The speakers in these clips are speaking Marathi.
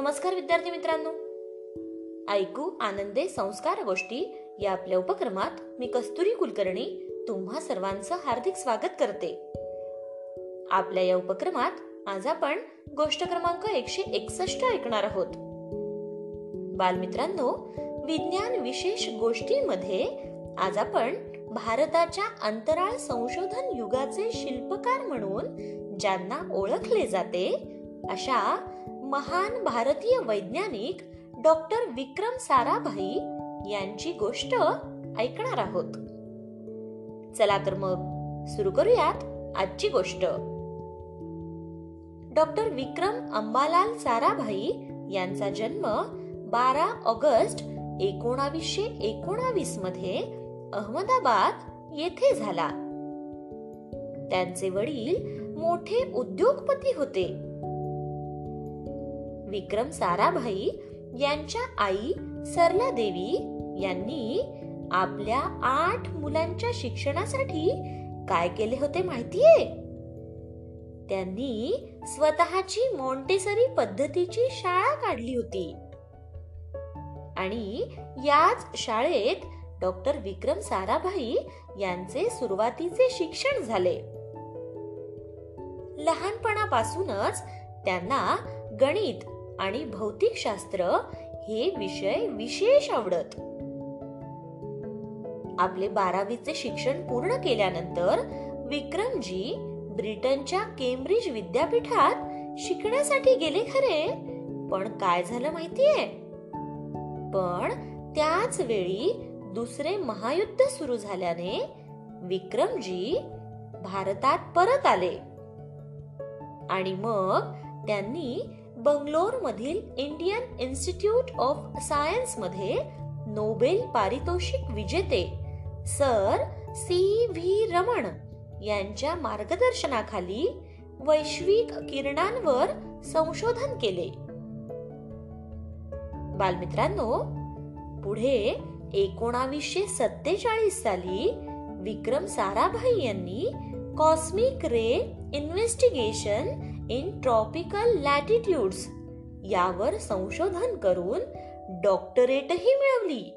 नमस्कार विद्यार्थी मित्रांनो. ऐकू आनंदे संस्कार गोष्टी या आपल्या उपक्रमात मी कस्तुरी कुलकर्णी तुम्हा सर्वांचं हार्दिक स्वागत करते. आपल्या या उपक्रमात आज आपण गोष्ट क्रमांक एकशे एकसष्ट ऐकणार आहोत. बालमित्रांनो विज्ञान विशेष गोष्टीमध्ये आज आपण भारताच्या अंतराळ संशोधन युगाचे शिल्पकार म्हणून ज्यांना ओळखले जाते अशा महान भारतीय वैज्ञानिक डॉक्टर विक्रम साराभाई यांची गोष्ट ऐकणार आहोत. चला तर मग सुरू करूयात आजची गोष्ट. डॉक्टर विक्रम अंबालाल साराभाई यांचा जन्म बारा ऑगस्ट एकोणावीसशे एकोणावीसमध्ये अहमदाबाद येथे झाला. त्यांचे वडील मोठे उद्योगपती होते. विक्रम साराभाई यांच्या आई सरला देवी यांनी आपल्या आठ मुलांच्या शिक्षणासाठी काय केले होते माहितीये? त्यांनी स्वतःची मॉन्टेसरी पद्धतीची शाळा काढली होती. आणि याच शाळेत डॉक्टर विक्रम साराभाई यांचे सुरुवातीचे शिक्षण झाले. लहानपणापासूनच त्यांना गणित आणि भौतिकशास्त्र हे विषय विशेष आवडत. आपले बारावीचे शिक्षण पूर्ण केल्यानंतर विक्रमजी ब्रिटनच्या केम्ब्रिज विद्यापीठात शिकण्यासाठी गेले खरे. पण काय झालं माहितीये? पण त्याच वेळी दुसरे महायुद्ध सुरू झाल्याने विक्रमजी भारतात परत आले. आणि मग त्यांनी बंगलोरमधील इंडियन इन्स्टिट्यूट ऑफ सायन्समध्ये नोबेल पारितोषिक विजेते सर सी व्ही रमण यांच्या मार्गदर्शनाखाली वैश्विक किरणांवर संशोधन केले. बालमित्रांनो पुढे एकोणावीसशे सत्तेचाळीस साली विक्रम साराभाई यांनी cosmic ray investigation in tropical latitudes यावर संशोधन करून डॉक्टरेटही मिळवली.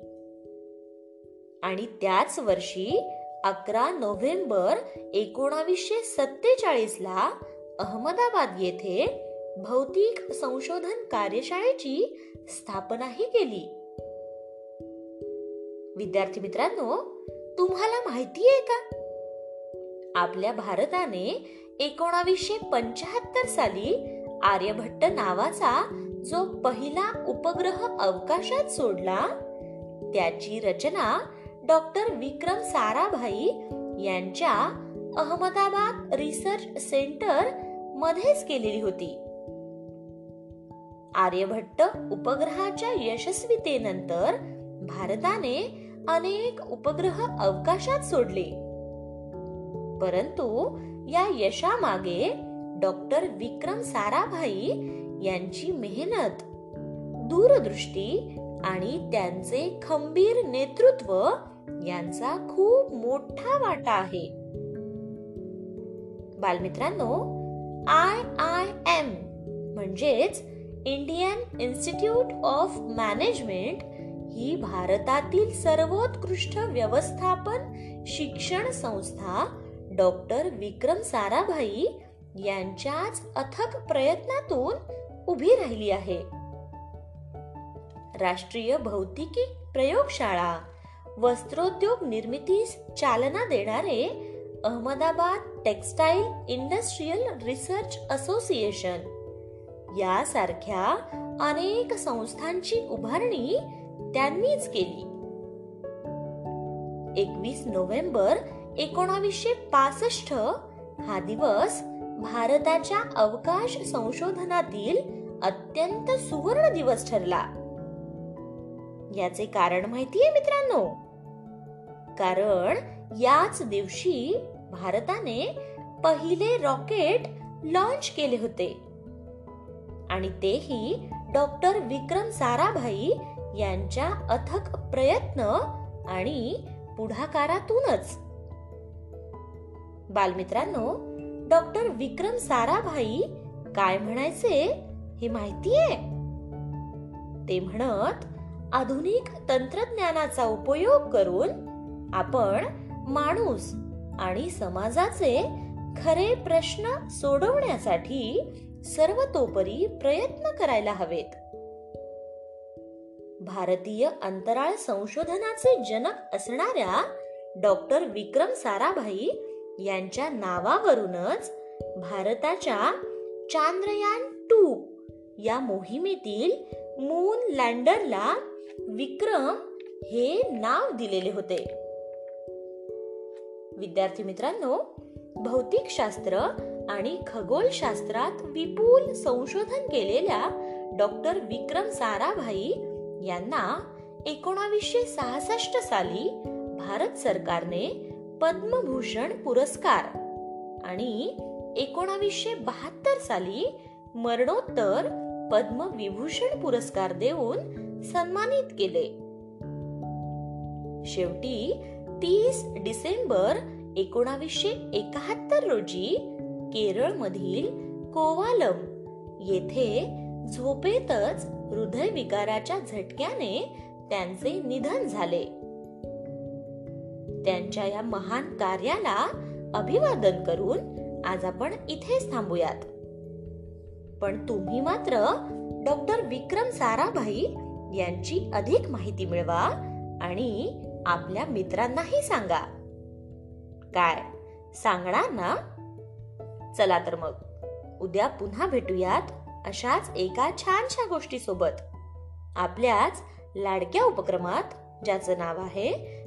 आणि त्याच वर्षी अकरा नोव्हेंबर एकोणावीसशे सत्तेचाळीस ला अहमदाबाद येथे भौतिक संशोधन कार्यशाळेची स्थापनाही केली. विद्यार्थी मित्रांनो तुम्हाला माहिती आहे का? आपल्या भारताने एकोणावीसशे पंचाहत्तर साली आर्यभट्ट नावाचा जो पहिला उपग्रह अवकाशात सोडला त्याची रचना डॉक्टर विक्रम साराभाई यांच्या अहमदाबाद रिसर्च सेंटर मध्येच केलेली होती. आर्यभट्ट उपग्रहाच्या यशस्वीतेनंतर भारताने अनेक उपग्रह अवकाशात सोडले. परंतु या यशामागे डॉक्टर विक्रम साराभाई यांची मेहनत दूरदृष्टी आणि त्यांचे खंबीर नेतृत्व यांचा खूप मोठा वाटा आहे. बालमित्रांनो आय आय एम म्हणजेच इंडियन इन्स्टिट्यूट ऑफ मॅनेजमेंट ही भारतातील सर्वोत्कृष्ट व्यवस्थापन शिक्षण संस्था डॉक्टर विक्रम साराभाई यांच्याच अथक प्रयत्नातून उभी राहिली आहे. राष्ट्रीय भौतिकी प्रयोगशाळा वस्त्रोद्योग निर्मितीस चालना देणारे Ahmedabad textile industrial research association. यासारख्या अनेक संस्थांची उभारणी त्यांनीच केली. एकवीस नोव्हेंबर एकोणावीसशे पासष्ट हा दिवस भारताच्या अवकाश संशोधनातील अत्यंत सुवर्ण दिवस ठरला. याचे कारण माहितीये मित्रांनो? कारण याच दिवशी भारताने पहिले रॉकेट लॉन्च केले होते. आणि तेही डॉक्टर विक्रम साराभाई यांच्या अथक प्रयत्न आणि पुढाकारातूनच. बालमित्रांनो डॉक्टर विक्रम साराभाई काय म्हणायचे हे माहितीये? ते म्हणत आधुनिक तंत्रज्ञानाचा उपयोग करून आपण माणूस आणि समाजाचे खरे प्रश्न सोडवण्यासाठी सर्वतोपरी प्रयत्न करायला हवेत. भारतीय अंतराळ संशोधनाचे जनक असणाऱ्या डॉक्टर विक्रम साराभाई यांच्या नावावरूनच भारताच्या चांद्रयान टू या मोहिमेतील मून लँडरला विक्रम हे नाव दिलेले होते. विद्यार्थी मित्रांनो भौतिकशास्त्र आणि खगोलशास्त्रात विपुल संशोधन केलेल्या डॉक्टर विक्रम साराभाई यांना एकोणावीसशे सहासष्ट साली भारत सरकारने पद्मभूषण पुरस्कार. आणि एकोणावीसशे बहात्तर साली मरणोत्तर पद्मविभूषण पुरस्कार देऊन सन्मानित केले. शेवटी तीस डिसेंबर एकोणावीसशे एकाहत्तर रोजी केरळमधील कोवालम येथे झोपेतच हृदयविकाराच्या झटक्याने त्यांचे निधन झाले. त्यांच्या या महान कार्याला अभिवादन करून आज आपण इथेच थांबूयात. पण तुम्ही मात्र डॉक्टर विक्रम साराभाई यांची अधिक माहिती मिळवा आणि आपल्या मित्रांनाही सांगा. काय? सांगणार ना? चला तर मग. उद्या पुन्हा भेटूयात अशाच एका छानशा गोष्टी सोबत आपल्याच लाडक्या उपक्रमात ज्याचं नाव आहे